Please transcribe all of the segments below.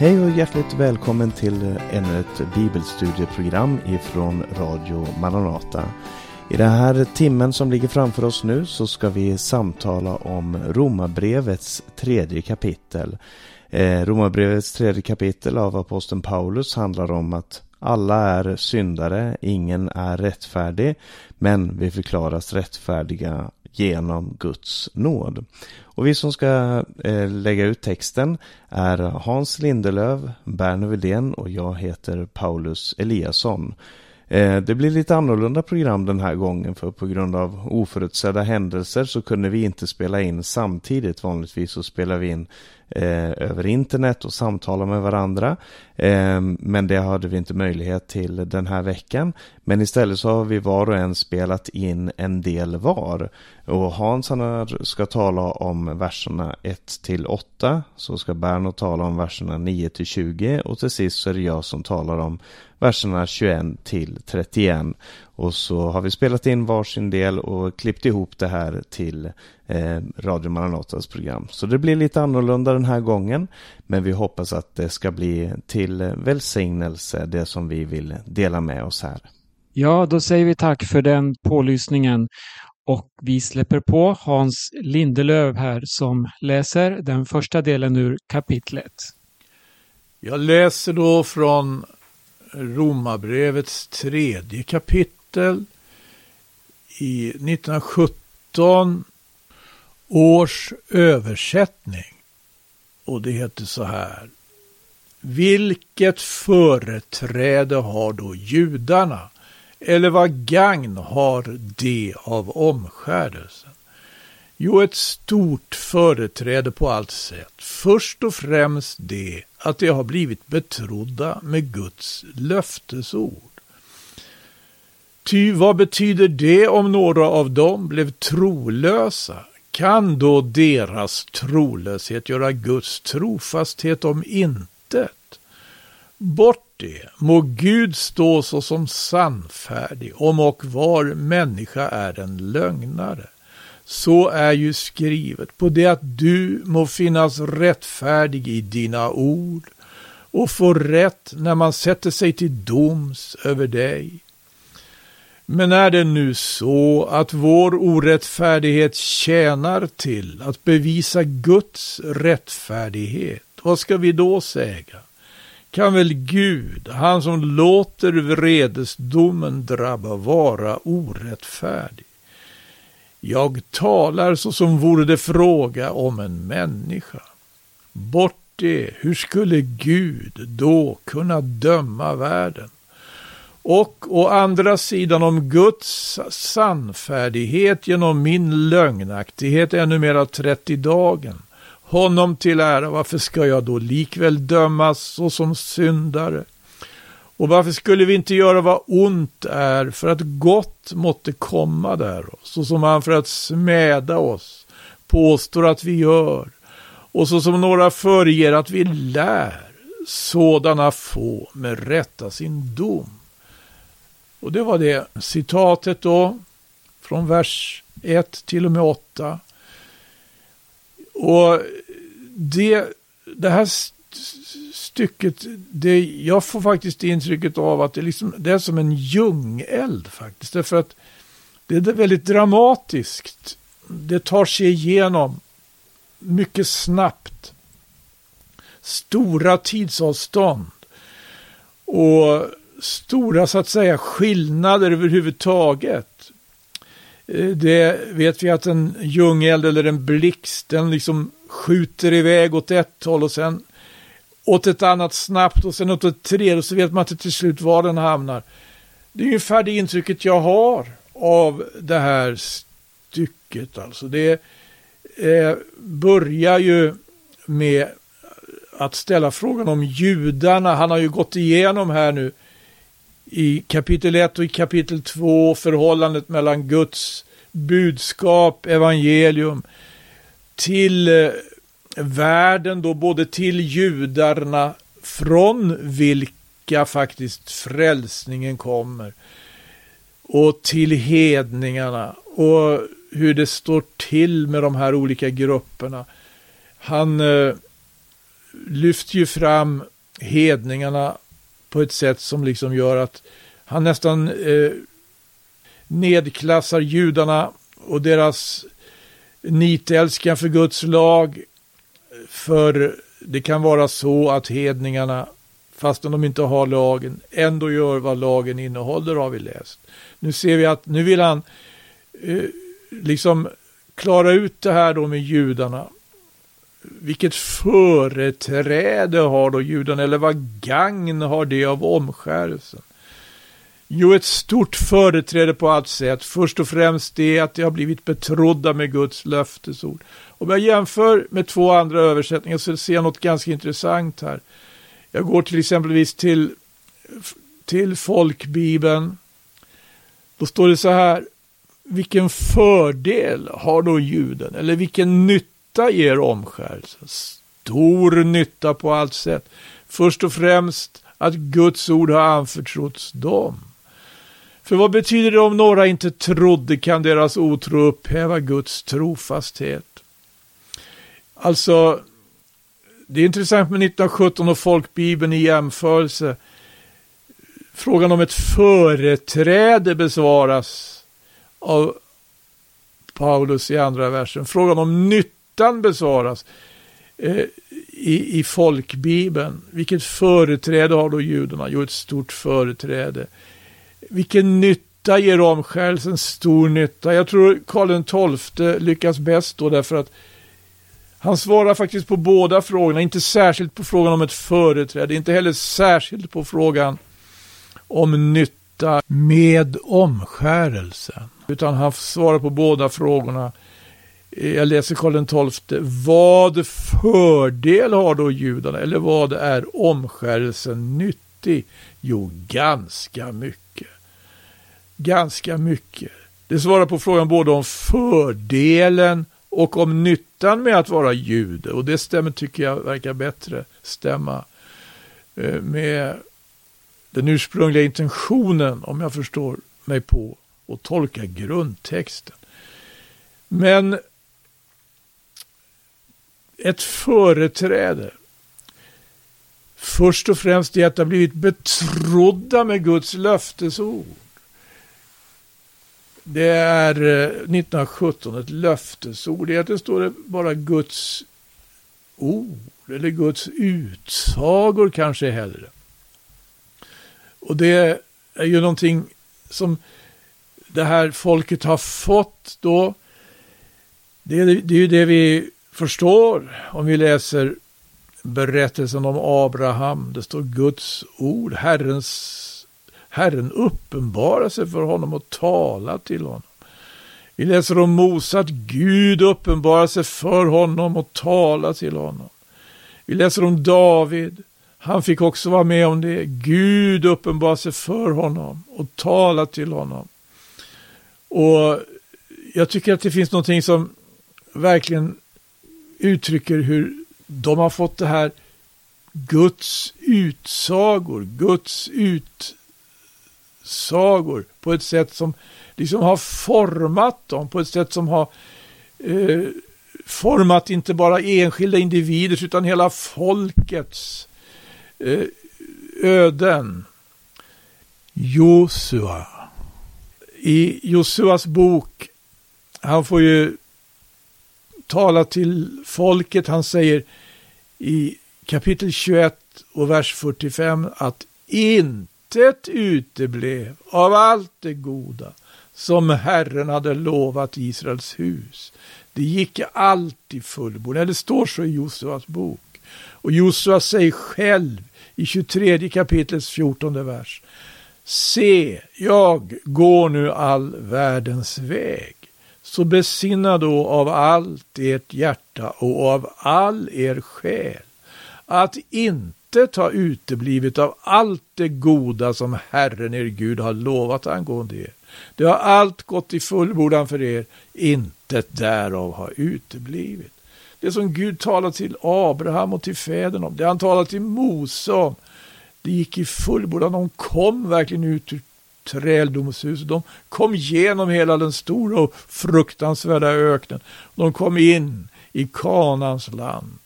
Hej och hjärtligt välkommen till eh, ännu ett bibelstudieprogram ifrån Radio Maranata. I den här timmen som ligger framför oss nu så ska vi samtala om Romarbrevets tredje kapitel. Eh, Romarbrevets tredje kapitel av aposteln Paulus handlar om att alla är syndare, ingen är rättfärdig, men vi förklaras rättfärdiga genom Guds nåd. Och vi som ska eh, lägga ut texten är Hans Lindelöv, Berno Widén och jag heter Paulus Eliasson. Eh, det blir lite annorlunda program den här gången för på grund av oförutsedda händelser så kunde vi inte spela in samtidigt. Vanligtvis så spelar vi in eh, över internet och samtalar med varandra. Ehm, men det hade vi inte möjlighet till den här veckan. Men istället så har vi var och en spelat in en del var. Och Hans han ska tala om verserna 1 till 8. Så ska Berno tala om verserna 9 till 20. Och till sist så är det jag som talar om verserna 21 till 31. Och så har vi spelat in varsin del och klippt ihop det här till eh, Radio Maranatas program. Så det blir lite annorlunda den här gången. Men vi hoppas att det ska bli till välsignelse det som vi vill dela med oss här. Ja, då säger vi tack för den pålyssningen. Och vi släpper på Hans Lindelöv här som läser den första delen ur kapitlet. Jag läser då från Romarbrevets tredje kapitel i 1917 års översättning. Och det heter så här. Vilket företräde har då judarna? Eller vad gagn har de av omskärelsen? Jo, ett stort företräde på allt sätt. Först och främst det att de har blivit betrodda med Guds löftesord. Ty vad betyder det om några av dem blev trolösa? Kan då deras trolöshet göra Guds trofasthet om intet? Bort det, må Gud stå såsom sannfärdig, om och var människa är en lögnare. Så är ju skrivet, på det att du må finnas rättfärdig i dina ord och få rätt när man sätter sig till doms över dig. Men är det nu så att vår orättfärdighet tjänar till att bevisa Guds rättfärdighet, vad ska vi då säga? Kan väl Gud, han som låter vredesdomen drabba, vara orättfärdig? Jag talar så som vore det fråga om en människa. Bort det, hur skulle Gud då kunna döma världen? Och å andra sidan om Guds sannfärdighet genom min lögnaktighet ännu mera trätt i dagen. Honom till ära, varför ska jag då likväl dömas såsom syndare? Och varför skulle vi inte göra vad ont är för att gott måtte komma där, så som han för att smäda oss påstår att vi gör, och så som några föreger att vi lär, sådana få med rätta sin dom. Och det var det citatet då, från vers 1 till och med 8. Och det, det här stycket, det, jag får faktiskt intrycket av att det, liksom, det är som en ljungeld faktiskt. Därför att det är väldigt dramatiskt. Det tar sig igenom mycket snabbt. Stora tidsavstånd. Och stora så att säga skillnader överhuvudtaget. Eh, det vet vi att en ljungeld eller en blixt, den liksom skjuter iväg åt ett håll och sen åt ett annat snabbt och sen åt ett tredje och så vet man inte till slut var den hamnar. Det är ungefär det intrycket jag har av det här stycket. Alltså det eh, börjar ju med att ställa frågan om judarna. Han har ju gått igenom här nu i kapitel 1 och i kapitel 2 förhållandet mellan Guds budskap, evangelium, till eh, världen då, både till judarna från vilka faktiskt frälsningen kommer och till hedningarna och hur det står till med de här olika grupperna. Han eh, lyfter ju fram hedningarna på ett sätt som liksom gör att han nästan eh, nedklassar judarna och deras nitälskan för Guds lag. För det kan vara så att hedningarna, fastän de inte har lagen, ändå gör vad lagen innehåller har vi läst. Nu ser vi att nu vill han eh, liksom klara ut det här då med judarna. Vilket företräde har då judarna, eller vad gagn har det av omskärelsen? Jo, ett stort företräde på allt sätt. Först och främst det att de har blivit betrodda med Guds löftesord. Om jag jämför med två andra översättningar så ser jag något ganska intressant här. Jag går till exempelvis till, till folkbibeln. Då står det så här. Vilken fördel har då juden? Eller vilken nytta ger omskärelse, Stor nytta på allt sätt. Först och främst att Guds ord har anförtrotts dem. För vad betyder det om några inte trodde kan deras otro upphäva Guds trofasthet? Alltså, det är intressant med 1917 och folkbibeln i jämförelse. Frågan om ett företräde besvaras av Paulus i andra versen. Frågan om hjärtan besvaras eh, i, i folkbibeln. Vilket företräde har då judarna? Jo, ett stort företräde. Vilken nytta ger omskärelsen? Stor nytta. Jag tror Karl XII lyckas bäst då därför att han svarar faktiskt på båda frågorna, inte särskilt på frågan om ett företräde, inte heller särskilt på frågan om nytta med omskärelsen. Utan han svarar på båda frågorna. Jag läser Karl XII. Vad fördel har då judarna? Eller vad är omskärelsen nyttig? Jo, ganska mycket. Ganska mycket. Det svarar på frågan både om fördelen och om nyttan med att vara jude. Och det stämmer tycker jag verkar bättre stämma eh, med den ursprungliga intentionen, om jag förstår mig på, och tolka grundtexten. Men ett företräde, först och främst det att ha blivit betrodda med Guds löftesord. Det är eh, 1917 ett löftesord. Det är att det står bara Guds ord eller Guds utsagor kanske hellre. Och det är ju någonting som det här folket har fått då. Det är, det är ju det vi förstår om vi läser berättelsen om Abraham. Det står Guds ord, Herrens Herren uppenbarar sig för honom och talar till honom. Vi läser om Mose att Gud uppenbarar sig för honom och talar till honom. Vi läser om David. Han fick också vara med om det. Gud uppenbarar sig för honom och talar till honom. Och jag tycker att det finns någonting som verkligen uttrycker hur de har fått det här Guds utsagor, Guds utsagor, på ett sätt som liksom har format dem, på ett sätt som har eh, format inte bara enskilda individers utan hela folkets eh, öden. Josua. I Josuas bok, han får ju tala till folket, han säger i kapitel 21 och vers 45 att intet uteblev av allt det goda som Herren hade lovat Israels hus. Det gick allt i fullbordan. Det står så i Josuas bok. Och Josua säger själv i 23 kapitlets 14 vers. Se, jag går nu all världens väg. Så besinna då av allt ert hjärta och av all er själ att inte intet har uteblivit av allt det goda som Herren er Gud har lovat angående er. Det har allt gått i fullbordan för er, intet därav har uteblivit. Det som Gud talade till Abraham och till fäderna om, det han talade till Mose om, det gick i fullbordan. De kom verkligen ut ur träldomshuset. De kom genom hela den stora och fruktansvärda öknen. De kom in i Kanans land.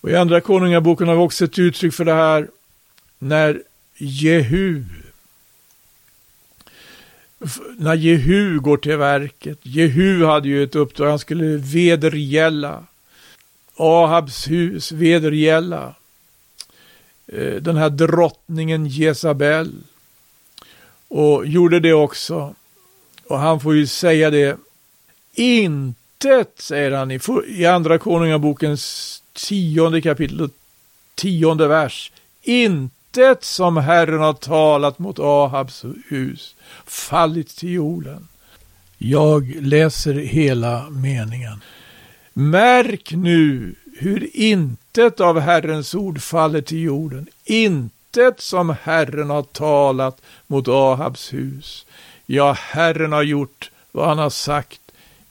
Och i andra konungaboken har vi också ett uttryck för det här när Jehu när Jehu går till verket. Jehu hade ju ett uppdrag, han skulle vedergälla Ahabs hus, vedergälla eh, den här drottningen Jezabel. Och gjorde det också. Och han får ju säga det. Intet, säger han i, i andra konungabokens tionde kapitel, tionde vers. Intet som Herren har talat mot Ahabs hus fallit till jorden. Jag läser hela meningen. Märk nu hur intet av Herrens ord faller till jorden. Intet som Herren har talat mot Ahabs hus. Ja, Herren har gjort vad han har sagt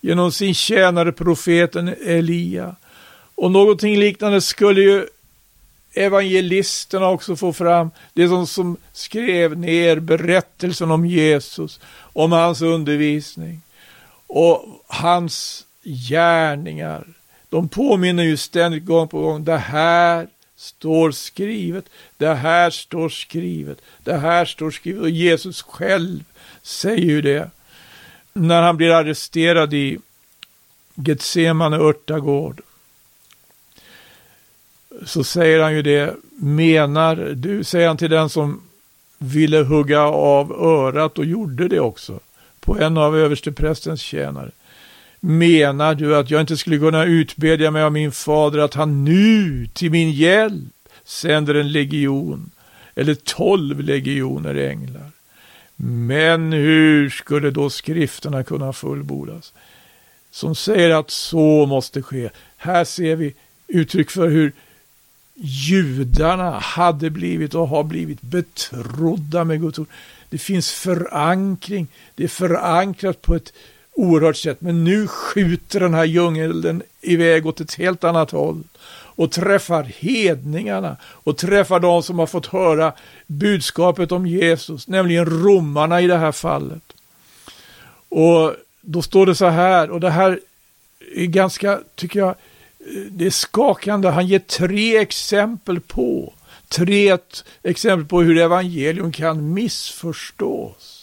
genom sin tjänare profeten Elia. Och någonting liknande skulle ju evangelisterna också få fram. Det som, som skrev ner berättelsen om Jesus, om hans undervisning och hans gärningar. De påminner ju ständigt gång på gång. Det här står skrivet. Det här står skrivet. Det här står skrivet. Och Jesus själv säger ju det. När han blir arresterad i Getsemane örtagård så säger han ju det, menar du, säger han till den som ville hugga av örat och gjorde det också, på en av översteprästens tjänare. Menar du att jag inte skulle kunna utbedja mig av min fader att han nu till min hjälp sänder en legion eller tolv legioner änglar? Men hur skulle då skrifterna kunna fullbordas? Som säger att så måste ske. Här ser vi uttryck för hur judarna hade blivit och har blivit betrodda med Guds ord. Det finns förankring, det är förankrat på ett oerhört sätt. Men nu skjuter den här djungeln iväg åt ett helt annat håll och träffar hedningarna och träffar de som har fått höra budskapet om Jesus, nämligen romarna i det här fallet. Och då står det så här, och det här är ganska, tycker jag, det är skakande. Han ger tre exempel på, tre exempel på hur evangelium kan missförstås.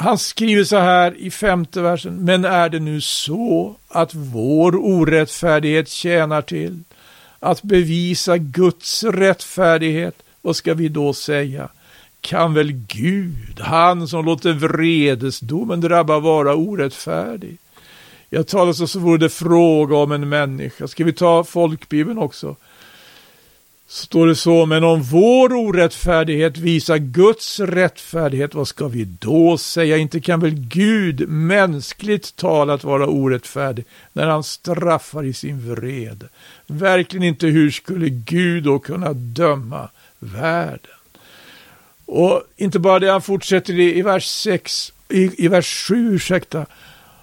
Han skriver så här i femte versen, men är det nu så att vår orättfärdighet tjänar till att bevisa Guds rättfärdighet, vad ska vi då säga? Kan väl Gud, han som låter vredesdomen drabba, vara orättfärdig? Jag talar så, så vore det fråga om en människa. Ska vi ta folkbibeln också? Så står det så, men om vår orättfärdighet visar Guds rättfärdighet, vad ska vi då säga? Inte kan väl Gud mänskligt talat vara orättfärdig när han straffar i sin vrede? Verkligen inte, hur skulle Gud då kunna döma världen? Och inte bara det, han fortsätter i, i vers 6, i, i vers 7, ursäkta.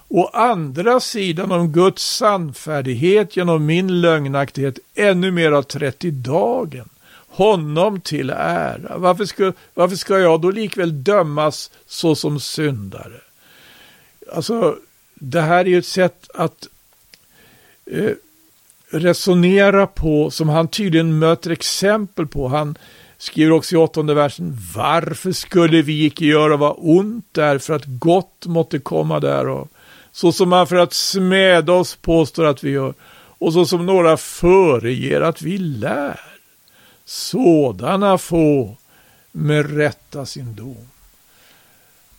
Å andra sidan om Guds sannfärdighet genom min lögnaktighet ännu mer har trätt i dagen. Honom till ära. Varför ska, varför ska jag då likväl dömas såsom syndare? Alltså, det här är ju ett sätt att eh, resonera på som han tydligen möter exempel på. Han skriver också i åttonde versen, varför skulle vi icke göra vad ont är för att gott måtte komma därav? Så som man för att smäda oss påstår att vi gör, och så som några föreger att vi lär. Sådana få med rätta sin dom.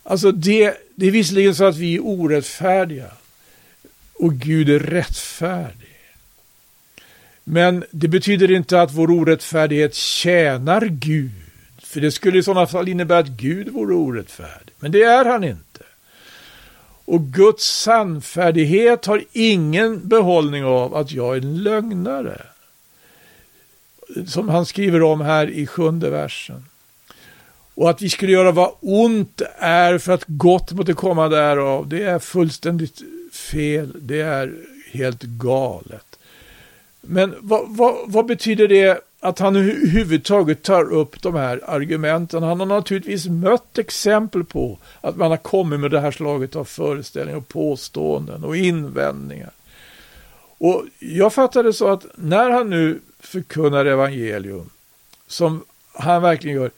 Alltså det, det är visserligen så att vi är orättfärdiga och Gud är rättfärdig. Men det betyder inte att vår orättfärdighet tjänar Gud. För det skulle i sådana fall innebära att Gud vore orättfärdig. Men det är han inte. Och Guds sannfärdighet har ingen behållning av att jag är en lögnare. Som han skriver om här i sjunde versen. Och att vi skulle göra vad ont är för att gott måtte komma därav, det är fullständigt fel. Det är helt galet. Men vad, vad, vad betyder det att han överhuvudtaget tar upp de här argumenten. Han har naturligtvis mött exempel på att man har kommit med det här slaget av föreställningar och påståenden och invändningar. Och jag fattar det så att när han nu förkunnar evangelium, som han verkligen gör,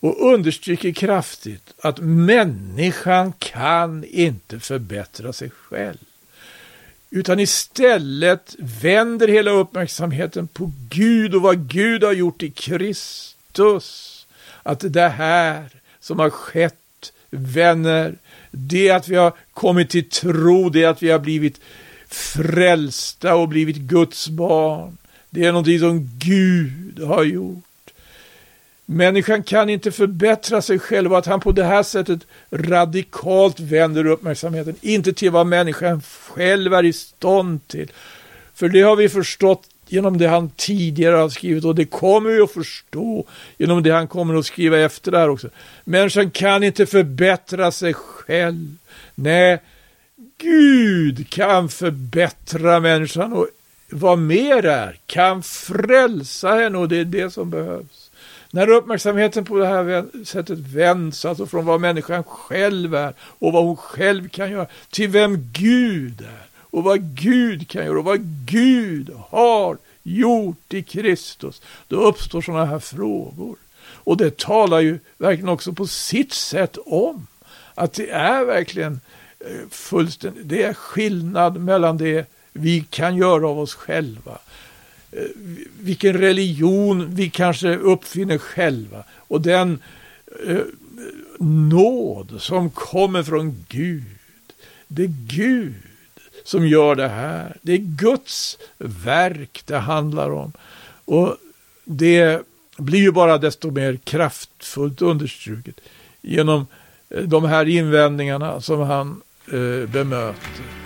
och understryker kraftigt att människan kan inte förbättra sig själv. Utan istället vänder hela uppmärksamheten på Gud och vad Gud har gjort i Kristus. Att det här som har skett, vänner, det att vi har kommit till tro, det att vi har blivit frälsta och blivit Guds barn. Det är någonting som Gud har gjort. Människan kan inte förbättra sig själv och att han på det här sättet radikalt vänder uppmärksamheten, inte till vad människan själv är i stånd till. För det har vi förstått genom det han tidigare har skrivit och det kommer vi att förstå genom det han kommer att skriva efter det här också. Människan kan inte förbättra sig själv. Nej, Gud kan förbättra människan och vad mer är, kan frälsa henne och det är det som behövs. När uppmärksamheten på det här sättet vänds, alltså från vad människan själv är och vad hon själv kan göra, till vem Gud är och vad Gud kan göra och vad Gud har gjort i Kristus, då uppstår sådana här frågor. Och det talar ju verkligen också på sitt sätt om att det är verkligen eh, fullständigt, det är skillnad mellan det vi kan göra av oss själva Eh, vilken religion vi kanske uppfinner själva och den eh, nåd som kommer från Gud. Det är Gud som gör det här. Det är Guds verk det handlar om. Och det blir ju bara desto mer kraftfullt understruket genom eh, de här invändningarna som han eh, bemöter.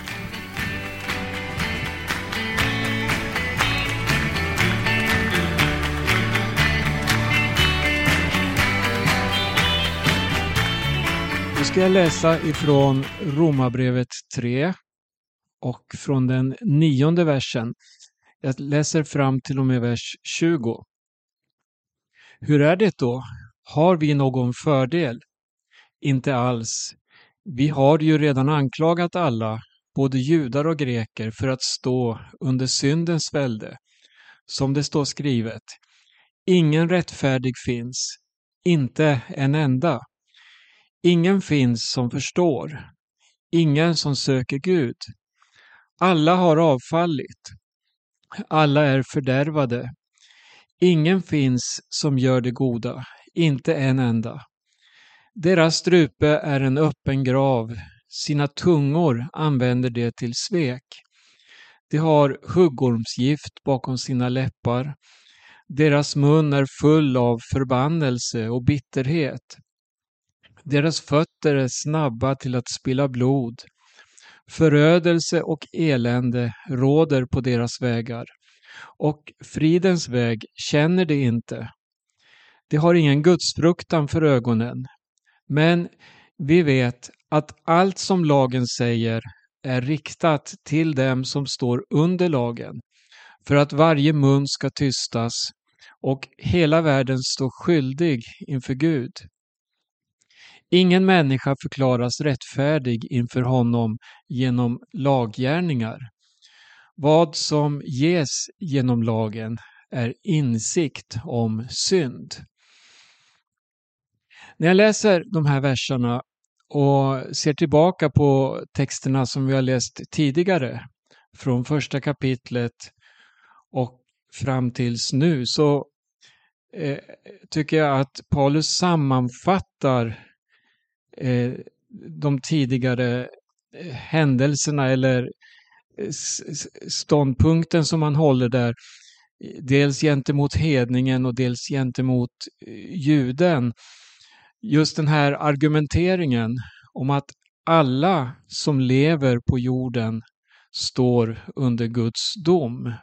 Ska jag läsa ifrån Romarbrevet 3 och från den nionde versen. Jag läser fram till och med vers 20. Hur är det då? Har vi någon fördel? Inte alls. Vi har ju redan anklagat alla, både judar och greker, för att stå under syndens välde. Som det står skrivet. Ingen rättfärdig finns, inte en enda. Ingen finns som förstår, ingen som söker Gud. Alla har avfallit, alla är fördärvade. Ingen finns som gör det goda, inte en enda. Deras strupe är en öppen grav, sina tungor använder de till svek. De har huggormsgift bakom sina läppar. Deras mun är full av förbannelse och bitterhet. Deras fötter är snabba till att spilla blod. Förödelse och elände råder på deras vägar och fridens väg känner de inte. De har ingen gudsfruktan för ögonen. Men vi vet att allt som lagen säger är riktat till dem som står under lagen, för att varje mun ska tystas och hela världen står skyldig inför Gud. Ingen människa förklaras rättfärdig inför honom genom laggärningar. Vad som ges genom lagen är insikt om synd. När jag läser de här verserna och ser tillbaka på texterna som vi har läst tidigare från första kapitlet och fram tills nu så eh, tycker jag att Paulus sammanfattar eh, de tidigare eh, händelserna eller eh, ståndpunkten som man håller där, dels gentemot hedningen och dels gentemot eh, juden. Just den här argumenteringen om att alla som lever på jorden står under Guds dom.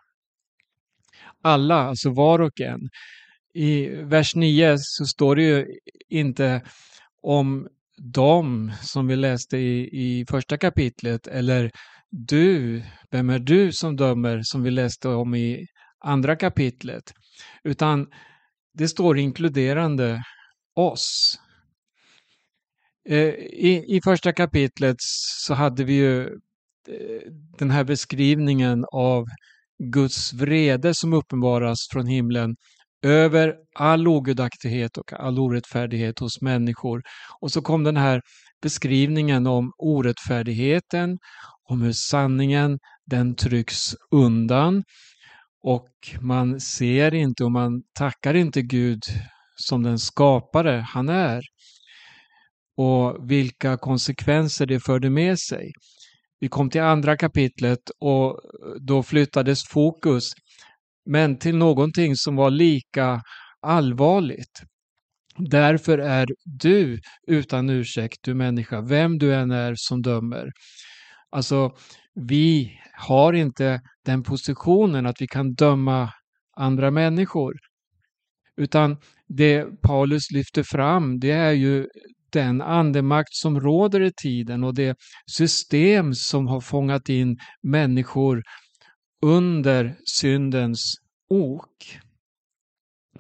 Alla, alltså var och en. I vers 9 så står det ju inte om de som vi läste i, i första kapitlet eller du, vem är du som dömer som vi läste om i andra kapitlet. Utan det står inkluderande oss. Eh, I, I första kapitlet så hade vi ju eh, den här beskrivningen av Guds vrede som uppenbaras från himlen över all ogudaktighet och all orättfärdighet hos människor. Och så kom den här beskrivningen om orättfärdigheten, om hur sanningen den trycks undan och man ser inte och man tackar inte Gud som den skapare han är och vilka konsekvenser det förde med sig. Vi kom till andra kapitlet och då flyttades fokus men till någonting som var lika allvarligt. Därför är du utan ursäkt, du människa, vem du än är som dömer. Alltså, vi har inte den positionen att vi kan döma andra människor. Utan det Paulus lyfter fram, det är ju den andemakt som råder i tiden och det system som har fångat in människor under syndens ok.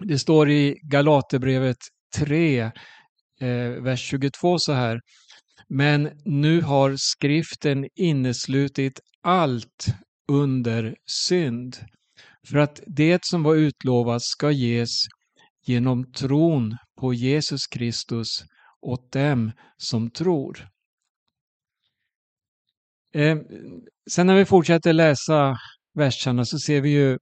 Det står i Galaterbrevet 3, eh, vers 22 så här. Men nu har skriften inneslutit allt under synd för att det som var utlovat ska ges genom tron på Jesus Kristus åt dem som tror. Eh, sen när vi fortsätter läsa verserna så ser vi ju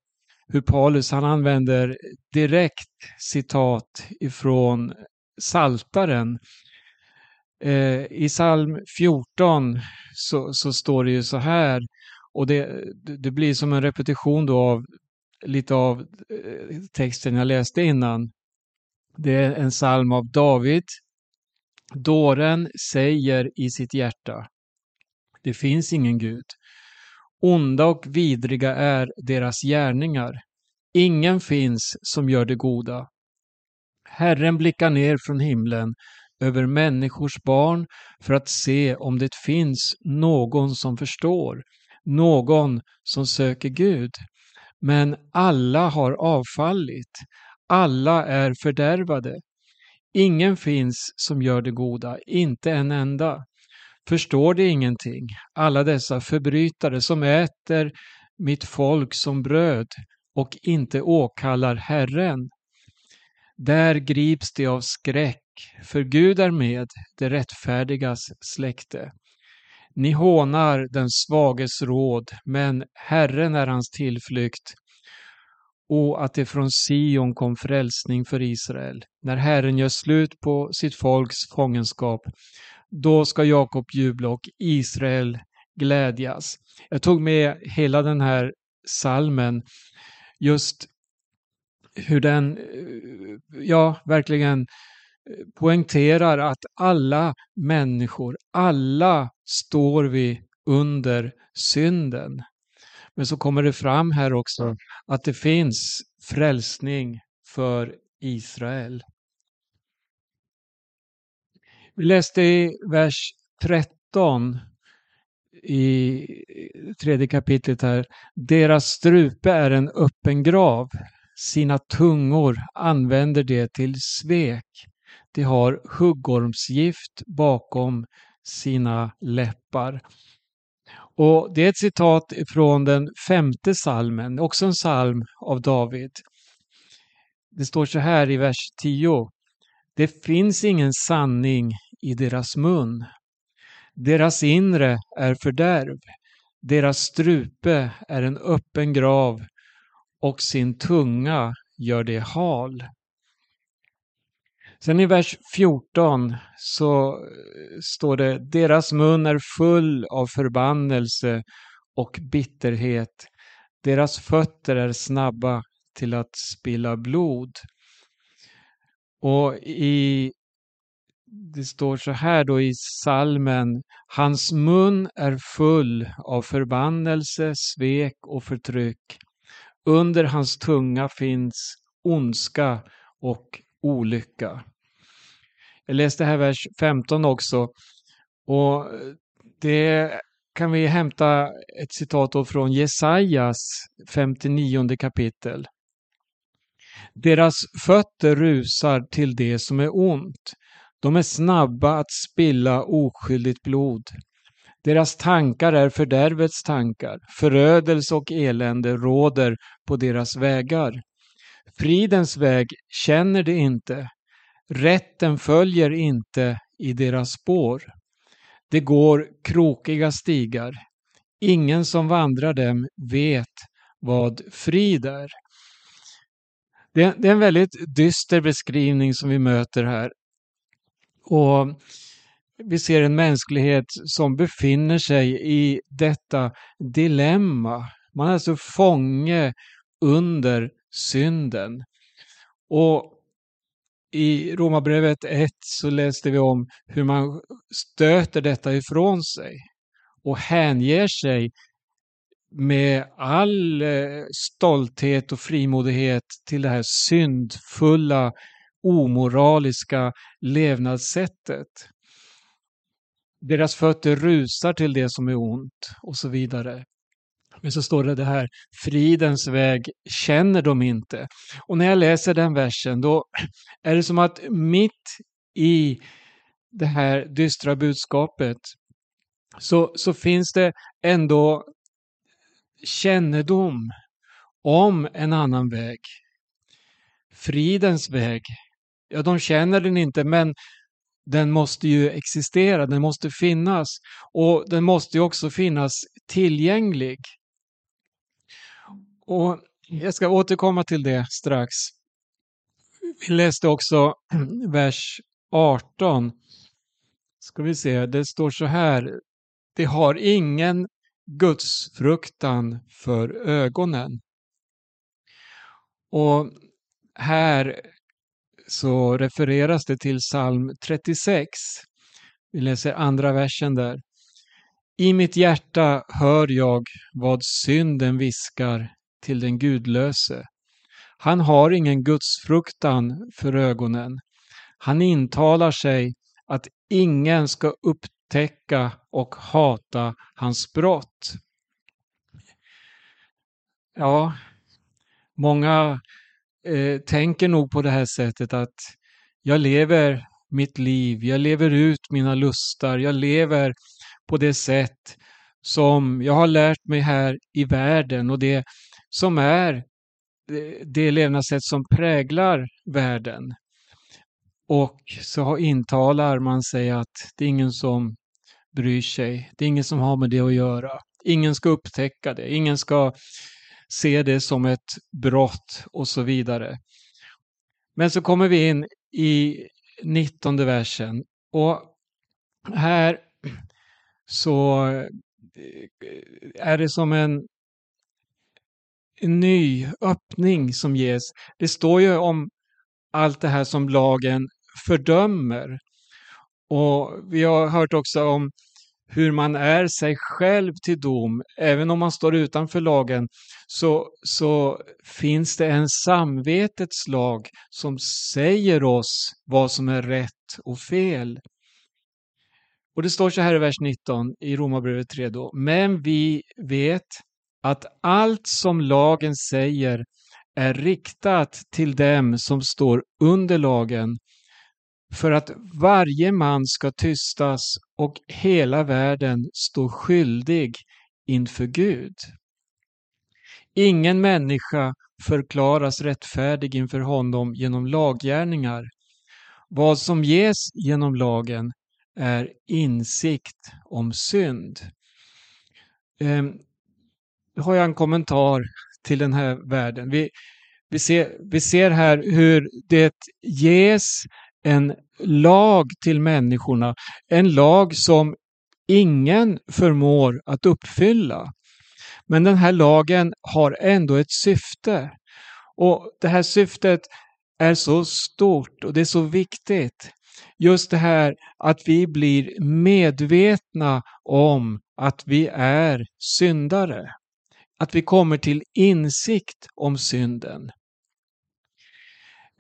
hur Paulus han använder direkt citat ifrån Saltaren. Eh, I psalm 14 så, så, står det ju så här och det, det blir som en repetition då av lite av eh, texten jag läste innan. Det är en psalm av David. Dåren säger i sitt hjärta, det finns ingen Gud. Onda och vidriga är deras gärningar. Ingen finns som gör det goda. Herren blickar ner från himlen över människors barn för att se om det finns någon som förstår, någon som söker Gud. Men alla har avfallit, alla är fördärvade. Ingen finns som gör det goda, inte en enda. Förstår de ingenting, alla dessa förbrytare som äter mitt folk som bröd och inte åkallar Herren? Där grips de av skräck, för Gud är med det rättfärdigas släkte. Ni hånar den svages råd, men Herren är hans tillflykt. Och att det från Sion kom frälsning för Israel. När Herren gör slut på sitt folks fångenskap då ska Jakob jubla och Israel glädjas. Jag tog med hela den här salmen just hur den, ja, verkligen poängterar att alla människor, alla står vi under synden. Men så kommer det fram här också att det finns frälsning för Israel. Vi läste i vers 13 i tredje kapitlet här. Deras strupe är en öppen grav. Sina tungor använder det till svek. De har huggormsgift bakom sina läppar. Och Det är ett citat från den femte salmen, också en psalm av David. Det står så här i vers 10. Det finns ingen sanning i deras mun. Deras inre är fördärv. Deras strupe är en öppen grav och sin tunga gör det hal. Sen i vers 14 så eh, står det deras mun är full av förbannelse och bitterhet. Deras fötter är snabba till att spilla blod. Och i det står så här då i salmen. Hans mun är full av förbannelse, svek och förtryck. Under hans tunga finns ondska och olycka. Jag läste här vers 15 också. Och det kan vi hämta ett citat från Jesajas 59 kapitel. Deras fötter rusar till det som är ont. De är snabba att spilla oskyldigt blod. Deras tankar är fördärvets tankar. Förödelse och elände råder på deras vägar. Fridens väg känner de inte. Rätten följer inte i deras spår. Det går krokiga stigar. Ingen som vandrar dem vet vad frid är. Det, är en väldigt dyster beskrivning som vi möter här. Och vi ser en mänsklighet som befinner sig i detta dilemma. Man är alltså fånge under synden. Och i Romarbrevet 1 så läste vi om hur man stöter detta ifrån sig och hänger sig med all eh, stolthet och frimodighet till det här syndfulla, omoraliska levnadssättet. Deras fötter rusar till det som är ont och så vidare. Men så står det det här, fridens väg känner de inte. Och när jag läser den versen då är det som att mitt i det här dystra budskapet så, så finns det ändå kännedom om en annan väg. Fridens väg. Ja, de känner den inte, men den måste ju existera, den måste finnas och den måste ju också finnas tillgänglig. Och jag ska återkomma till det strax. Vi läste också vers 18. Ska vi se, det står så här. Det har ingen gudsfruktan för ögonen. Och här så refereras det till psalm 36. Vi läser andra versen där. I mitt hjärta hör jag vad synden viskar till den gudlöse. Han har ingen gudsfruktan för ögonen. Han intalar sig att ingen ska upptäcka och hata hans brott. Ja, många eh, tänker nog på det här sättet att jag lever mitt liv, jag lever ut mina lustar, jag lever på det sätt som jag har lärt mig här i världen och det som är eh, det levnadssätt som präglar världen. Och så intalar man sig att det är ingen som bryr sig. Det är ingen som har med det att göra. Ingen ska upptäcka det. Ingen ska se det som ett brott och så vidare. Men så kommer vi in i 19 versen och här så eh, är det som en ny öppning som ges. Det står ju om allt det här som lagen fördömer. Och vi har hört också om hur man är sig själv till dom. Även om man står utanför lagen så, så finns det en samvetets lag som säger oss vad som är rätt och fel. Och det står så här i vers 19 i Romarbrevet 3 då. Men vi vet att allt som lagen säger är riktat till dem som står under lagen för att varje man ska tystas och hela världen står skyldig inför Gud. Ingen människa förklaras rättfärdig inför honom genom laggärningar. Vad som ges genom lagen är insikt om synd. Ehm, nu har jag en kommentar till den här världen. Vi, vi, ser, vi ser här hur det ges en lag till människorna. En lag som ingen förmår att uppfylla. Men den här lagen har ändå ett syfte. Och det här syftet är så stort och det är så viktigt. Just det här att vi blir medvetna om att vi är syndare. Att vi kommer till insikt om synden.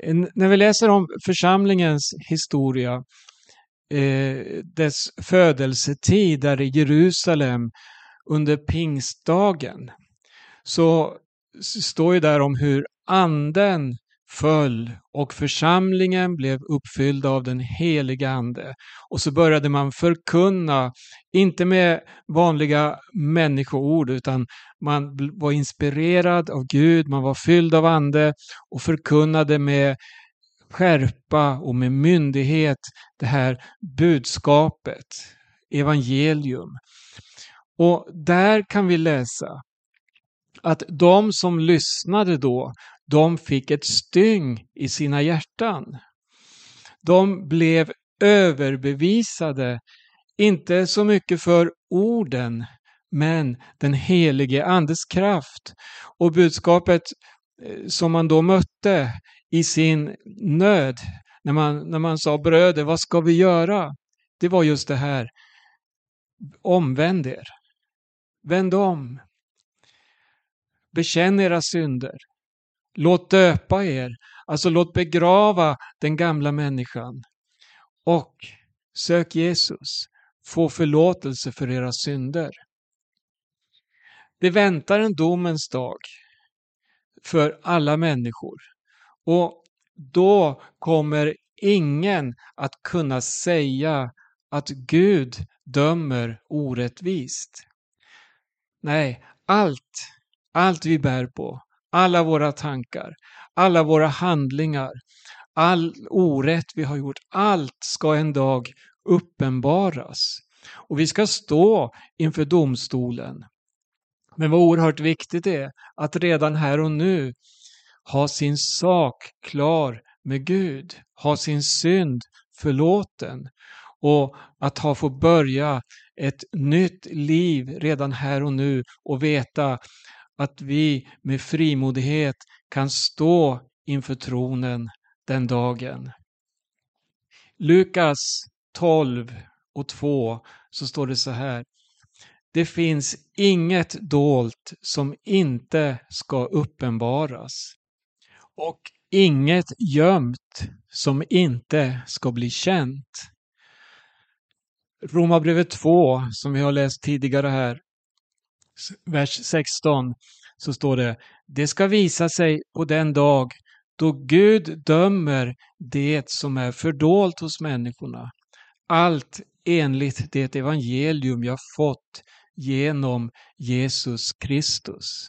Eh, när vi läser om församlingens historia, eh, dess födelsetid där i Jerusalem under pingstdagen, så står ju där om hur anden föll och församlingen blev uppfylld av den heliga Ande. Och så började man förkunna, inte med vanliga människoord, utan man var inspirerad av Gud, man var fylld av Ande och förkunnade med skärpa och med myndighet det här budskapet, evangelium. Och där kan vi läsa att de som lyssnade då, de fick ett styng i sina hjärtan. De blev överbevisade, inte så mycket för orden, men den helige Andes kraft. Och budskapet eh, som man då mötte i sin nöd, när man, när man sa bröder, vad ska vi göra? Det var just det här, omvänd er, vänd om, bekänn era synder, låt döpa er, alltså låt begrava den gamla människan. Och sök Jesus, få förlåtelse för era synder. Det väntar en domens dag för alla människor och då kommer ingen att kunna säga att Gud dömer orättvist. Nej, allt, allt vi bär på, alla våra tankar, alla våra handlingar, all orätt vi har gjort, allt ska en dag uppenbaras. Och vi ska stå inför domstolen. Men vad oerhört viktigt är att redan här och nu ha sin sak klar med Gud, ha sin synd förlåten och att ha få börja ett nytt liv redan här och nu och veta att vi med frimodighet kan stå inför tronen den dagen. Lukas 12 och 2 så står det så här. Det finns inget dolt som inte ska uppenbaras och inget gömt som inte ska bli känt. Romarbrevet 2, som vi har läst tidigare här, vers 16, så står det Det ska visa sig på den dag då Gud dömer det som är fördolt hos människorna. Allt enligt det evangelium jag fått genom Jesus Kristus.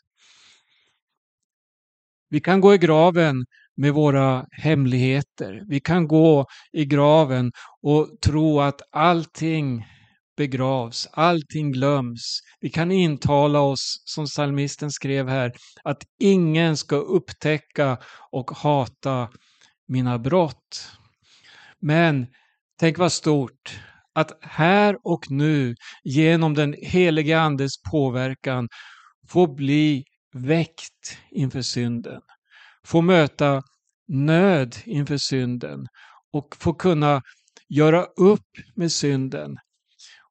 Vi kan gå i graven med våra hemligheter. Vi kan gå i graven och tro att allting begravs, allting glöms. Vi kan intala oss, som salmisten skrev här, att ingen ska upptäcka och hata mina brott. Men tänk vad stort att här och nu genom den helige Andes påverkan få bli väckt inför synden. Få möta nöd inför synden och få kunna göra upp med synden.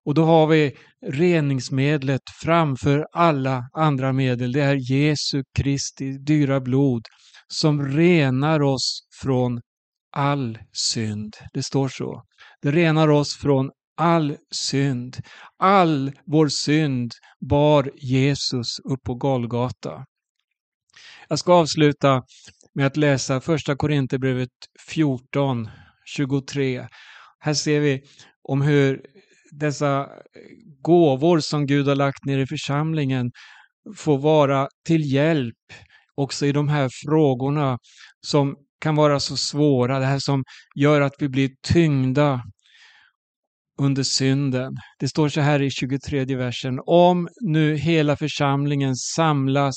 Och då har vi reningsmedlet framför alla andra medel. Det är Jesu Kristi dyra blod som renar oss från all synd. Det står så. Det renar oss från all synd. All vår synd bar Jesus upp på Golgata. Jag ska avsluta med att läsa första Korinthierbrevet 14, 23. Här ser vi om hur dessa gåvor som Gud har lagt ner i församlingen får vara till hjälp också i de här frågorna som kan vara så svåra, det här som gör att vi blir tyngda under synden. Det står så här i 23 versen. Om nu hela församlingen samlas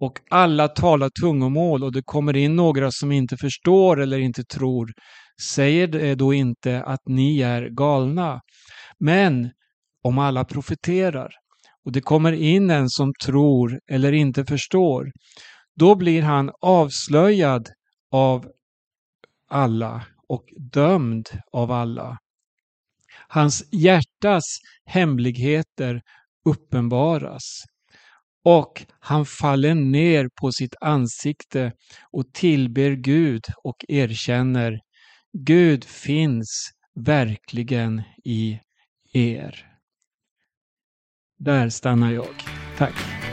och alla talar tungomål och det kommer in några som inte förstår eller inte tror, säger det då inte att ni är galna. Men om alla profeterar och det kommer in en som tror eller inte förstår, då blir han avslöjad av alla och dömd av alla. Hans hjärtas hemligheter uppenbaras och han faller ner på sitt ansikte och tillber Gud och erkänner Gud finns verkligen i er. Där stannar jag. Tack.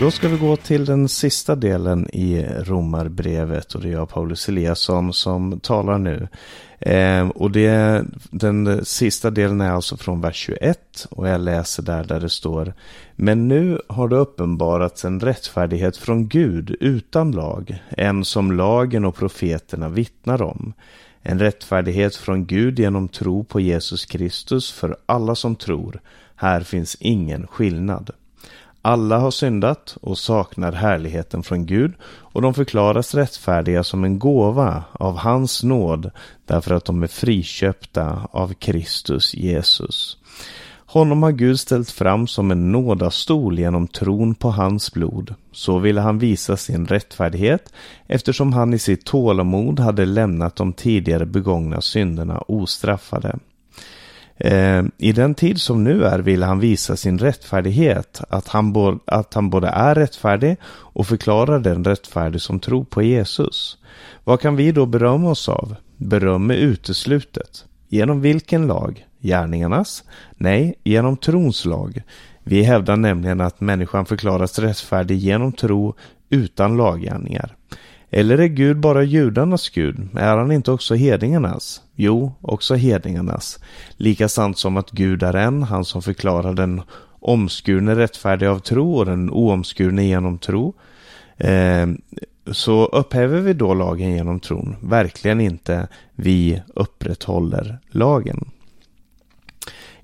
Då ska vi gå till den sista delen i Romarbrevet och det är jag, Paulus Eliasson, som talar nu. Eh, och det, den sista delen är alltså från vers 21 och jag läser där där det står Men nu har det uppenbarats en rättfärdighet från Gud utan lag, en som lagen och profeterna vittnar om. En rättfärdighet från Gud genom tro på Jesus Kristus för alla som tror. Här finns ingen skillnad. Alla har syndat och saknar härligheten från Gud och de förklaras rättfärdiga som en gåva av hans nåd därför att de är friköpta av Kristus Jesus. Honom har Gud ställt fram som en nådastol genom tron på hans blod. Så ville han visa sin rättfärdighet eftersom han i sitt tålamod hade lämnat de tidigare begångna synderna ostraffade. Eh, I den tid som nu är vill han visa sin rättfärdighet, att han, att han både är rättfärdig och förklarar den rättfärdig som tror på Jesus. Vad kan vi då berömma oss av? Beröm är uteslutet. Genom vilken lag? Gärningarnas? Nej, genom trons lag. Vi hävdar nämligen att människan förklaras rättfärdig genom tro utan laggärningar. Eller är Gud bara judarnas Gud? Är han inte också hedningarnas? Jo, också hedningarnas. Lika sant som att Gud är en, han som förklarar den omskurne rättfärdig av tro och den oomskurne genom tro. Eh, så upphäver vi då lagen genom tron? Verkligen inte. Vi upprätthåller lagen.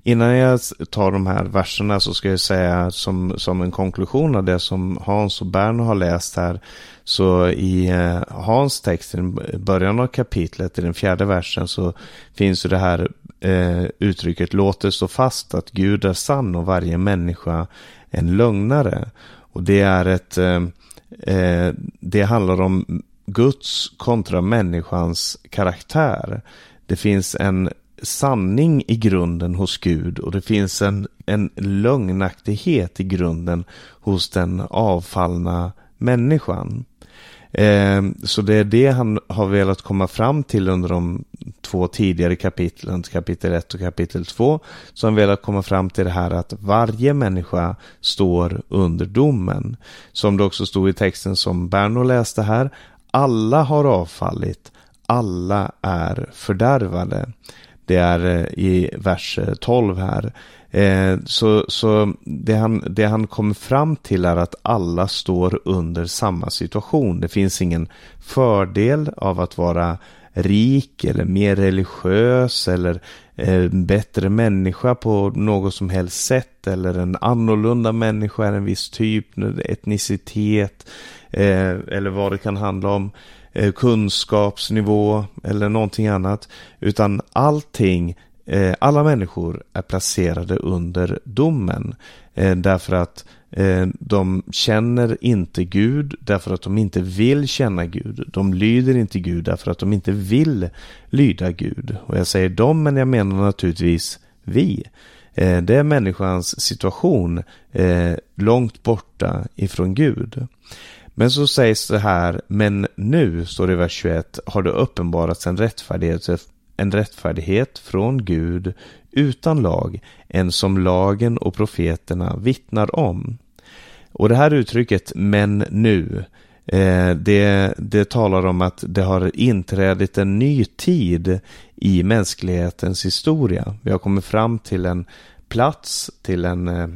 Innan jag tar de här verserna så ska jag säga som, som en konklusion av det som Hans och Berno har läst här. Så i eh, Hans text, i början av kapitlet, i den fjärde versen, så finns ju det här eh, uttrycket låt det stå fast att Gud är sann och varje människa en lögnare. Och det är ett, eh, eh det handlar om Guds kontra människans karaktär. Det finns en sanning i grunden hos Gud och det finns en, en lögnaktighet i grunden hos den avfallna människan. Eh, så det är det han har velat komma fram till under de två tidigare kapitlen, kapitel 1 och kapitel 2. Så han velat komma fram till det här att varje människa står under domen. Som det också stod i texten som Berno läste här. Alla har avfallit, alla är fördärvade. Det är eh, i vers eh, 12 här. Eh, så så det, han, det han kommer fram till är att alla står under samma situation. Det finns ingen fördel av att vara rik eller mer religiös eller bättre människa på något som helst sätt eller en annorlunda människa, en viss typ, etnicitet eller vad det kan handla om. Eh, kunskapsnivå eller någonting annat. Utan allting, eh, alla människor är placerade under domen. Eh, därför att de känner inte Gud därför att de inte vill känna Gud. De lyder inte Gud därför att de inte vill lyda Gud. Och jag säger dem men jag menar naturligtvis vi. Det är människans situation långt borta ifrån Gud. Men så sägs det här, men nu, står det i vers 21, har det uppenbarats en rättfärdighet, en rättfärdighet från Gud utan lag, en som lagen och profeterna vittnar om. Och det här uttrycket, men nu, eh, det, det talar om att det har inträdit en ny tid i mänsklighetens historia. Vi har kommit fram till en plats, till en, eh,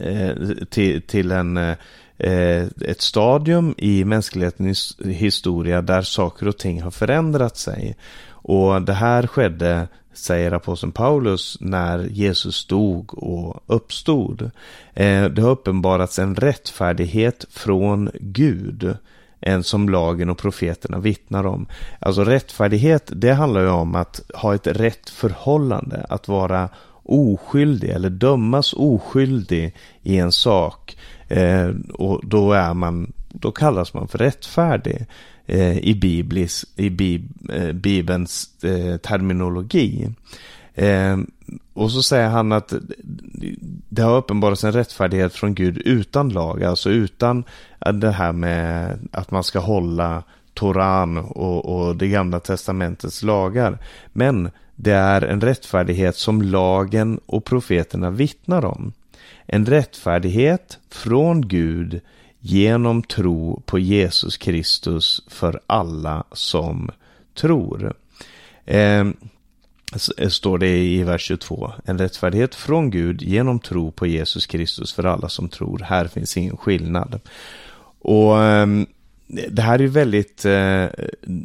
eh, till, till en Eh, ett stadium i mänsklighetens historia där saker och ting har förändrat sig. Och det här skedde, säger aposteln Paulus, när Jesus dog och uppstod. Eh, det har uppenbarats en rättfärdighet från Gud än som lagen och profeterna vittnar om. Alltså rättfärdighet, det handlar ju om att ha ett rätt förhållande, att vara oskyldig eller dömas oskyldig i en sak. Eh, och då är man, då kallas man för rättfärdig eh, i, biblis, i bib, eh, Bibelns eh, terminologi. Eh, och så säger han att det har uppenbarats en rättfärdighet från Gud utan lag, alltså utan det här med att man ska hålla Toran och, och det gamla testamentets lagar. Men det är en rättfärdighet som lagen och profeterna vittnar om. En rättfärdighet från Gud genom tro på Jesus Kristus för alla som tror. Ehm, eh, står det i vers 22. En rättfärdighet från Gud genom tro på Jesus Kristus för alla som tror. Här finns ingen skillnad. Och ehm, det här är ju väldigt, eh,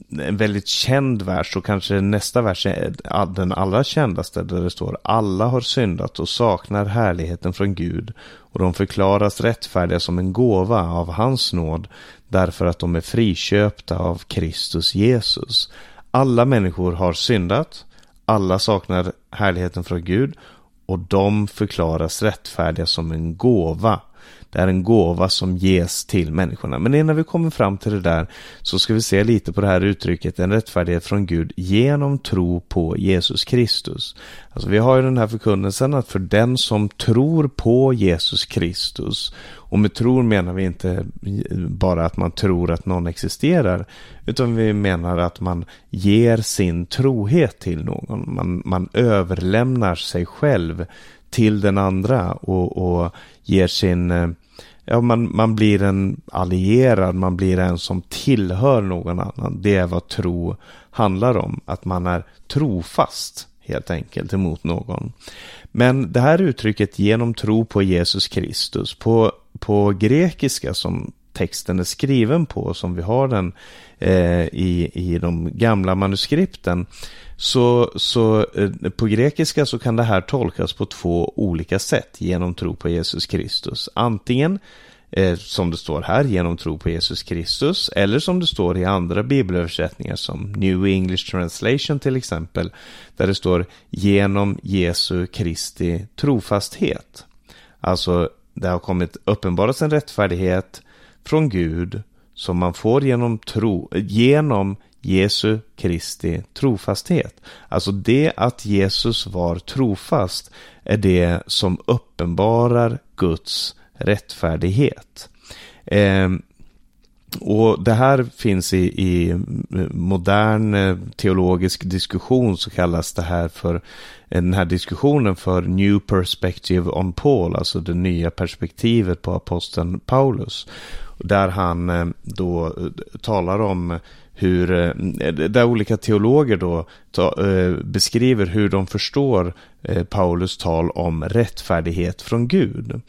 en väldigt känd vers och kanske nästa vers är den allra kändaste där det står Alla har syndat och saknar härligheten från Gud och de förklaras rättfärdiga som en gåva av hans nåd därför att de är friköpta av Kristus Jesus. Alla människor har syndat, alla saknar härligheten från Gud och de förklaras rättfärdiga som en gåva det är en gåva som ges till människorna. Men innan vi kommer fram till det där så ska vi se lite på det här uttrycket, en rättfärdighet från Gud genom tro på Jesus Kristus. Alltså vi har ju den här förkunnelsen att för den som tror på Jesus Kristus och med tror menar vi inte bara att man tror att någon existerar utan vi menar att man ger sin trohet till någon. Man, man överlämnar sig själv till den andra och, och ger sin eh, Ja, man, man blir en allierad, man blir en som tillhör någon annan. Det är vad tro handlar om. Att man är trofast helt enkelt emot någon. Men det här uttrycket genom tro på Jesus Kristus på, på grekiska som texten är skriven på, som vi har den eh, i, i de gamla manuskripten, så, så eh, på grekiska så kan det här tolkas på två olika sätt genom tro på Jesus Kristus. Antingen eh, som det står här genom tro på Jesus Kristus eller som det står i andra bibelöversättningar som New English Translation till exempel där det står genom Jesu Kristi trofasthet. Alltså det har kommit uppenbaras en rättfärdighet från Gud som man får genom tro, genom Jesu Kristi trofasthet. Alltså det att Jesus var trofast är det som uppenbarar Guds rättfärdighet. Eh, och det här finns i, i, modern eh, teologisk diskussion så kallas det här för eh, den här diskussionen för New Perspective on Paul, alltså det nya perspektivet på aposteln Paulus. Där han eh, då eh, talar om hur, eh, där olika teologer då ta, beskriver hur de förstår Paulus tal om rättfärdighet från Gud.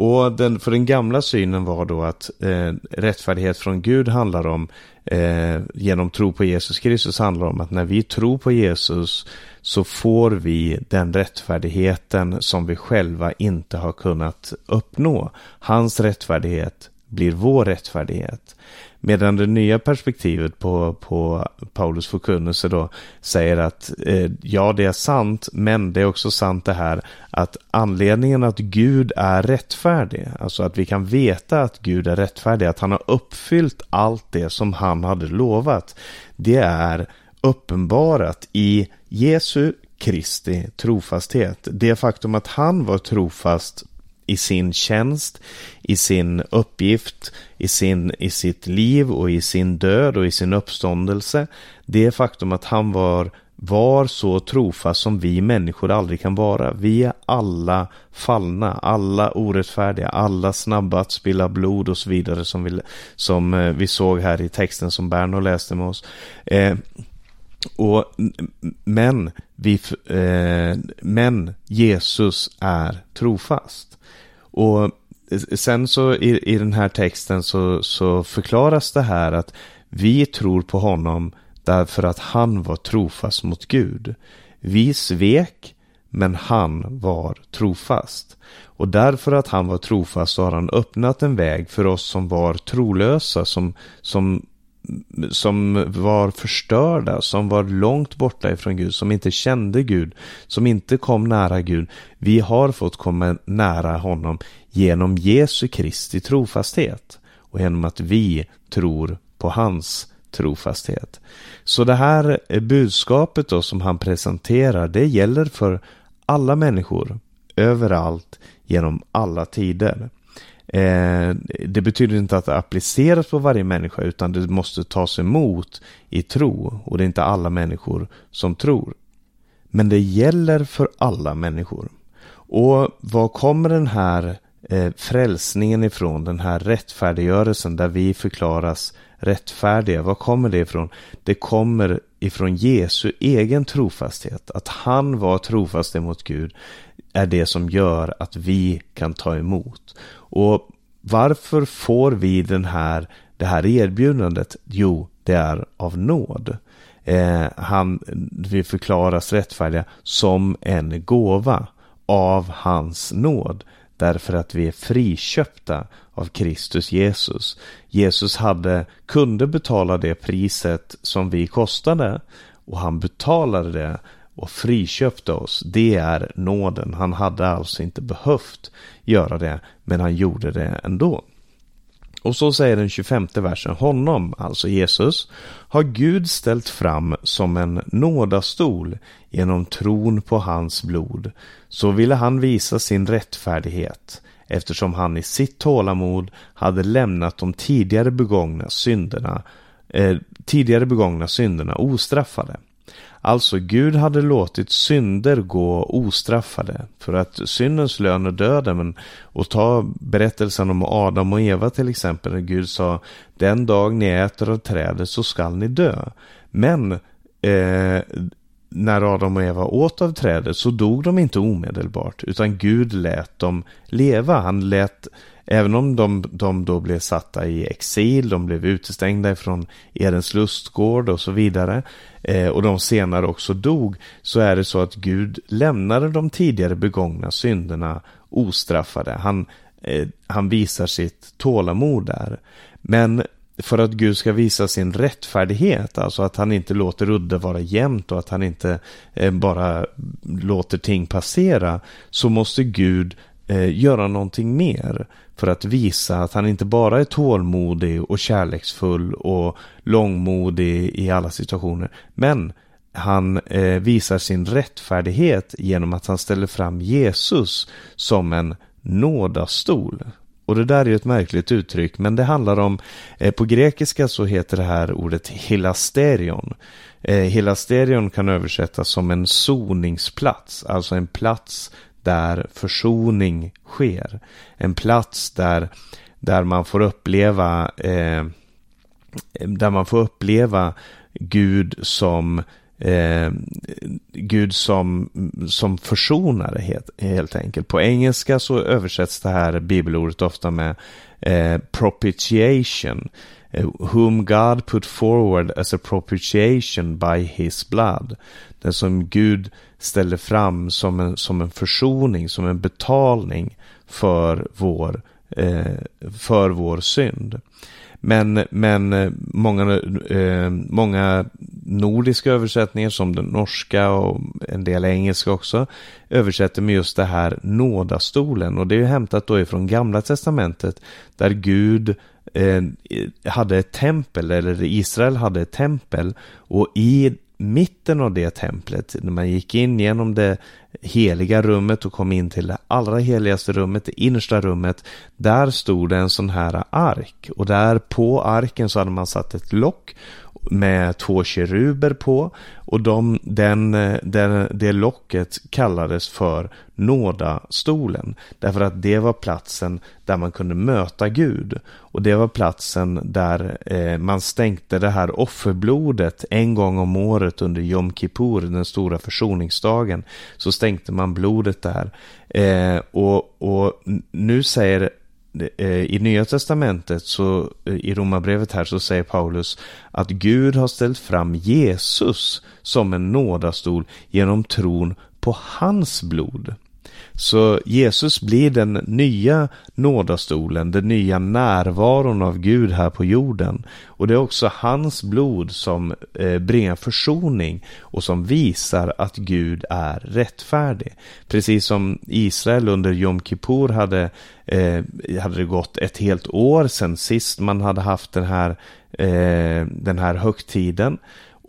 Och den, för den gamla synen var då att eh, rättfärdighet från Gud handlar om, eh, genom tro på Jesus Kristus handlar om att när vi tror på Jesus så får vi den rättfärdigheten som vi själva inte har kunnat uppnå. Hans rättfärdighet blir vår rättfärdighet. Medan det nya perspektivet på, på Paulus förkunnelse då säger att eh, ja, det är sant, men det är också sant det här att anledningen att Gud är rättfärdig, alltså att vi kan veta att Gud är rättfärdig, att han har uppfyllt allt det som han hade lovat, det är uppenbarat i Jesu Kristi trofasthet. Det faktum att han var trofast i sin tjänst, i sin uppgift, i, sin, i sitt liv och i sin död och i sin uppståndelse. Det faktum att han var, var så trofast som vi människor aldrig kan vara. Vi är alla fallna, alla orättfärdiga, alla snabba att spilla blod och så vidare som vi, som eh, vi såg här i texten som Berno läste med oss. Eh, och, men, vi, eh, men Jesus är trofast. Och sen så i, i den här texten så, så förklaras det här att vi tror på honom därför att han var trofast mot Gud. Vi svek, men han var trofast. Och därför att han var trofast så har han öppnat en väg för oss som var trolösa, som, som som var förstörda, som var långt borta ifrån Gud, som inte kände Gud, som inte kom nära Gud. Vi har fått komma nära honom genom Jesu Kristi trofasthet och genom att vi tror på hans trofasthet. Så det här budskapet då som han presenterar, det gäller för alla människor, överallt, genom alla tider. Eh, det betyder inte att det appliceras på varje människa utan det måste tas emot i tro och det är inte alla människor som tror. Men det gäller för alla människor. Och var kommer den här eh, frälsningen ifrån, den här rättfärdiggörelsen där vi förklaras rättfärdiga, var kommer det ifrån? Det kommer ifrån Jesu egen trofasthet. Att han var trofast emot Gud är det som gör att vi kan ta emot. Och varför får vi den här, det här erbjudandet? Jo, det är av nåd. Eh, han, vi förklaras rättfärdiga som en gåva av hans nåd. Därför att vi är friköpta av Kristus Jesus. Jesus hade, kunde betala det priset som vi kostade och han betalade det och friköpte oss. Det är nåden. Han hade alltså inte behövt göra det, men han gjorde det ändå. Och så säger den 25 versen, honom, alltså Jesus, har Gud ställt fram som en nådastol genom tron på hans blod. Så ville han visa sin rättfärdighet eftersom han i sitt tålamod hade lämnat de tidigare begångna synderna, eh, tidigare begångna synderna ostraffade. Alltså Gud hade låtit synder gå ostraffade för att syndens lön är döden. Men, och ta berättelsen om Adam och Eva till exempel. När Gud sa den dag ni äter av trädet så skall ni dö. Men eh, när Adam och Eva åt av trädet så dog de inte omedelbart utan Gud lät dem leva. Han lät Även om de, de då blev satta i exil, de blev utestängda från Edens lustgård och så vidare. Eh, och de senare också dog. Så är det så att Gud lämnade de tidigare begångna synderna ostraffade. Han, eh, han visar sitt tålamod där. Men för att Gud ska visa sin rättfärdighet, alltså att han inte låter udde vara jämnt och att han inte eh, bara låter ting passera, så måste Gud eh, göra någonting mer för att visa att han inte bara är tålmodig och kärleksfull och långmodig i alla situationer. Men han eh, visar sin rättfärdighet genom att han ställer fram Jesus som en nådastol. Och det där är ett märkligt uttryck, men det handlar om, eh, på grekiska så heter det här ordet hilasterion. Eh, hilasterion kan översättas som en soningsplats, alltså en plats där försoning sker. En plats där, där man får uppleva eh, där man får uppleva Gud som eh, Gud som, som försonare helt, helt enkelt. På engelska så översätts det här bibelordet ofta med eh, propitiation. Eh, whom God put forward as a propitiation by his blood. Den som Gud ställer fram som en, som en försoning, som en betalning för vår, eh, för vår synd. Men, men eh, många, eh, många nordiska översättningar som den norska och en del engelska också översätter med just det här nådastolen och det är hämtat då ifrån gamla testamentet där Gud Eh, hade ett tempel eller Israel hade ett tempel och i mitten av det templet, när man gick in genom det heliga rummet och kom in till det allra heligaste rummet, det innersta rummet, där stod det en sån här ark. Och där på arken så hade man satt ett lock med två keruber på och de, den, den, det locket kallades för nådastolen. Därför att det var platsen där man kunde möta Gud. Och det var platsen där eh, man stänkte det här offerblodet en gång om året under Jom Kippur, den stora försoningsdagen. Så stänkte man blodet där. Eh, och, och nu säger Eh, i Nya Testamentet, så, eh, i Romarbrevet här, så säger Paulus att Gud har ställt fram Jesus som en nådastol genom tron på hans blod. Så Jesus blir den nya nådastolen, den nya närvaron av Gud här på jorden. Och det är också hans blod som eh, bringar försoning och som visar att Gud är rättfärdig. Precis som Israel under Jom Kippur hade, eh, hade det gått ett helt år sedan sist man hade haft den här, eh, den här högtiden.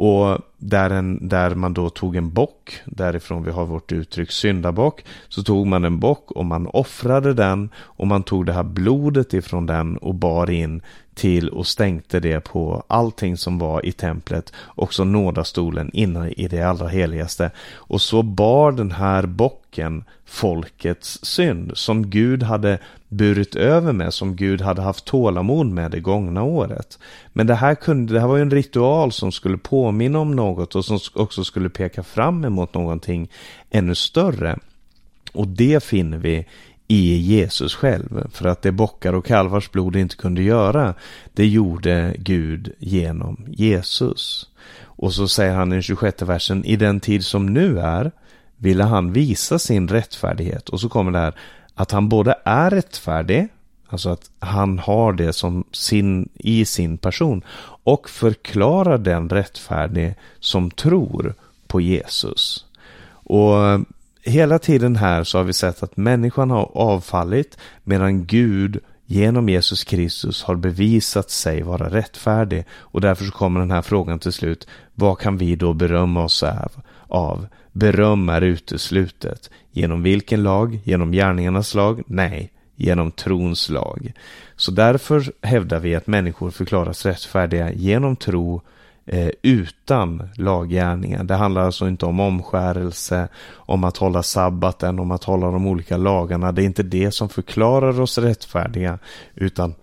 Och där, en, där man då tog en bock, därifrån vi har vårt uttryck syndabock, så tog man en bock och man offrade den och man tog det här blodet ifrån den och bar in till och stänkte det på allting som var i templet, också nådastolen inne i det allra heligaste. Och så bar den här bocken folkets synd som Gud hade burit över med, som Gud hade haft tålamod med det gångna året. Men det här, kunde, det här var ju en ritual som skulle påminna om något och som också skulle peka fram emot någonting ännu större. Och det finner vi i Jesus själv. För att det bockar och kalvars blod inte kunde göra, det gjorde Gud genom Jesus. Och så säger han i den 26 versen, i den tid som nu är ville han visa sin rättfärdighet. Och så kommer det här att han både är rättfärdig, alltså att han har det som sin, i sin person, och förklarar den rättfärdig som tror på Jesus. Och hela tiden här så har vi sett att människan har avfallit medan Gud genom Jesus Kristus har bevisat sig vara rättfärdig. Och därför så kommer den här frågan till slut. Vad kan vi då berömma oss av? Beröm är uteslutet. Genom vilken lag? Genom gärningarnas lag? Nej, genom trons lag. Så därför hävdar vi att människor förklaras rättfärdiga genom tro eh, utan laggärningar. Det handlar alltså inte om omskärelse, om att hålla sabbaten, om att hålla de olika lagarna. Det är inte det som förklarar oss rättfärdiga, utan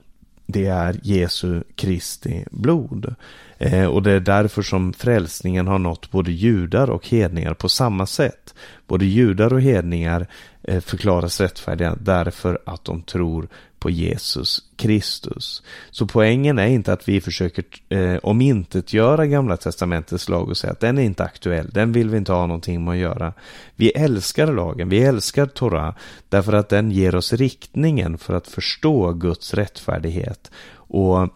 det är Jesu Kristi blod. Eh, och det är därför som frälsningen har nått både judar och hedningar på samma sätt. Både judar och hedningar eh, förklaras rättfärdiga därför att de tror på Jesus Kristus. Så poängen är inte att vi försöker eh, omintetgöra Gamla Testamentets lag och säga att den är inte aktuell, den vill vi inte ha någonting med att göra. Vi älskar lagen, vi älskar Torah därför att den ger oss riktningen för att förstå Guds rättfärdighet. Och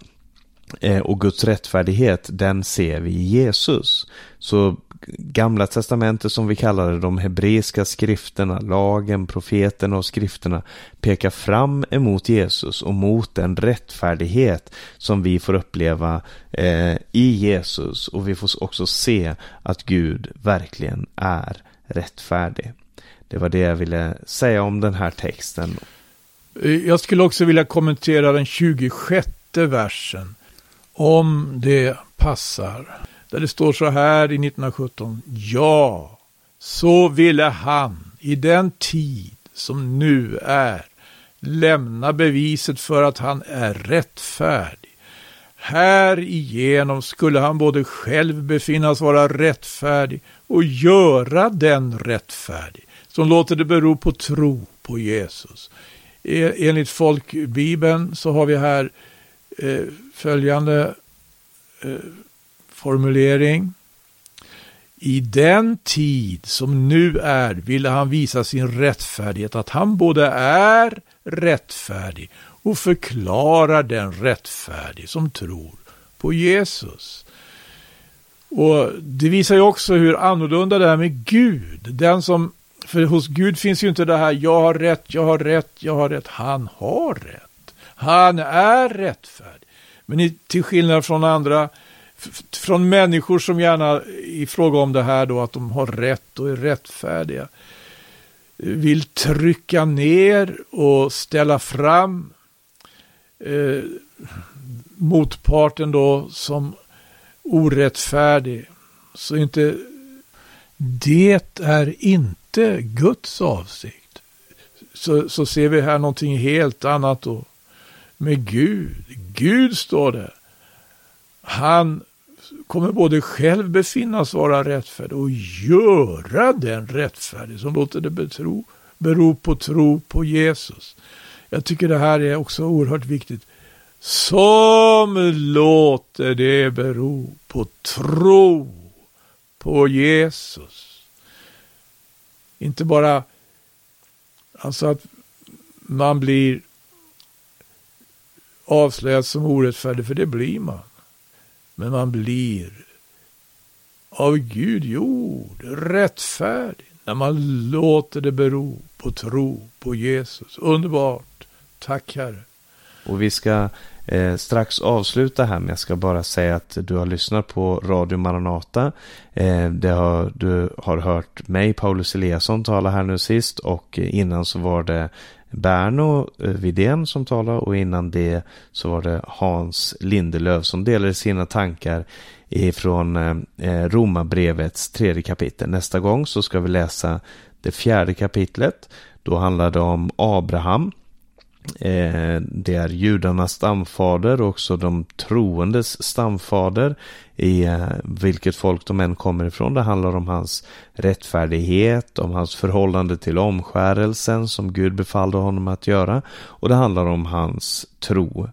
Eh, och Guds rättfärdighet, den ser vi i Jesus. Så Gamla testamentet som vi kallar det, de hebreiska skrifterna, lagen, profeterna och skrifterna pekar fram emot Jesus och mot den rättfärdighet som vi får uppleva eh, i Jesus och vi får också se att Gud verkligen är rättfärdig. Det var det jag ville säga om den här texten. Jag skulle också vilja kommentera den 26 versen. Om det passar. Där det står så här i 1917. Ja, så ville han i den tid som nu är lämna beviset för att han är rättfärdig. Härigenom skulle han både själv befinnas vara rättfärdig och göra den rättfärdig som låter det bero på tro på Jesus. E-, enligt folkbibeln så har vi här eh, följande eh, formulering. I den tid som nu är ville han visa sin rättfärdighet, att han både är rättfärdig och förklarar den rättfärdig som tror på Jesus. Och Det visar ju också hur annorlunda det är med Gud. Den som, för hos Gud finns ju inte det här jag har rätt, jag har rätt, jag har rätt. Han har rätt. Han är rättfärdig. Men till skillnad från andra från människor som gärna i fråga om det här då att de har rätt och är rättfärdiga vill trycka ner och ställa fram eh, motparten då som orättfärdig. Så inte det är inte Guds avsikt. Så, så ser vi här någonting helt annat då. Med Gud. Gud står det. Han kommer både själv befinnas vara rättfärdig och göra den rättfärdig som låter det betro, bero på tro på Jesus. Jag tycker det här är också oerhört viktigt. Som låter det bero på tro på Jesus. Inte bara alltså att man blir avslöjas som orättfärdig, för det blir man. Men man blir av Gud gjord rättfärdig när man låter det bero på tro på Jesus. Underbart. Tack Herre. Och vi ska eh, strax avsluta här men jag ska bara säga att du har lyssnat på Radio Maranata. Eh, det har, du har hört mig, Paulus Eliasson, tala här nu sist och eh, innan så var det Berno eh, Vidén som talade och innan det så var det Hans Lindelöf som delade sina tankar ifrån eh, Romarbrevets tredje kapitel. Nästa gång så ska vi läsa det fjärde kapitlet. Då handlar det om Abraham. Eh, det är judarnas stamfader och också de troendes stamfader i eh, vilket folk de än kommer ifrån. Det handlar om hans rättfärdighet, om hans förhållande till omskärelsen som Gud befallde honom att göra och det handlar om hans tro.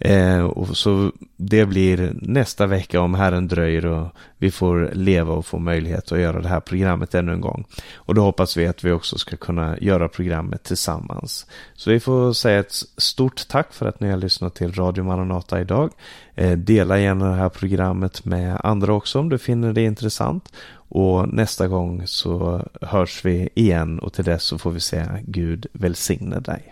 Eh, och så det blir nästa vecka om Herren dröjer och vi får leva och få möjlighet att göra det här programmet ännu en gång. Och då hoppas vi att vi också ska kunna göra programmet tillsammans. Så vi får säga ett stort tack för att ni har lyssnat till Radio Maranata idag. Eh, dela gärna det här programmet med andra också om du finner det intressant. Och nästa gång så hörs vi igen och till dess så får vi säga Gud välsigne dig.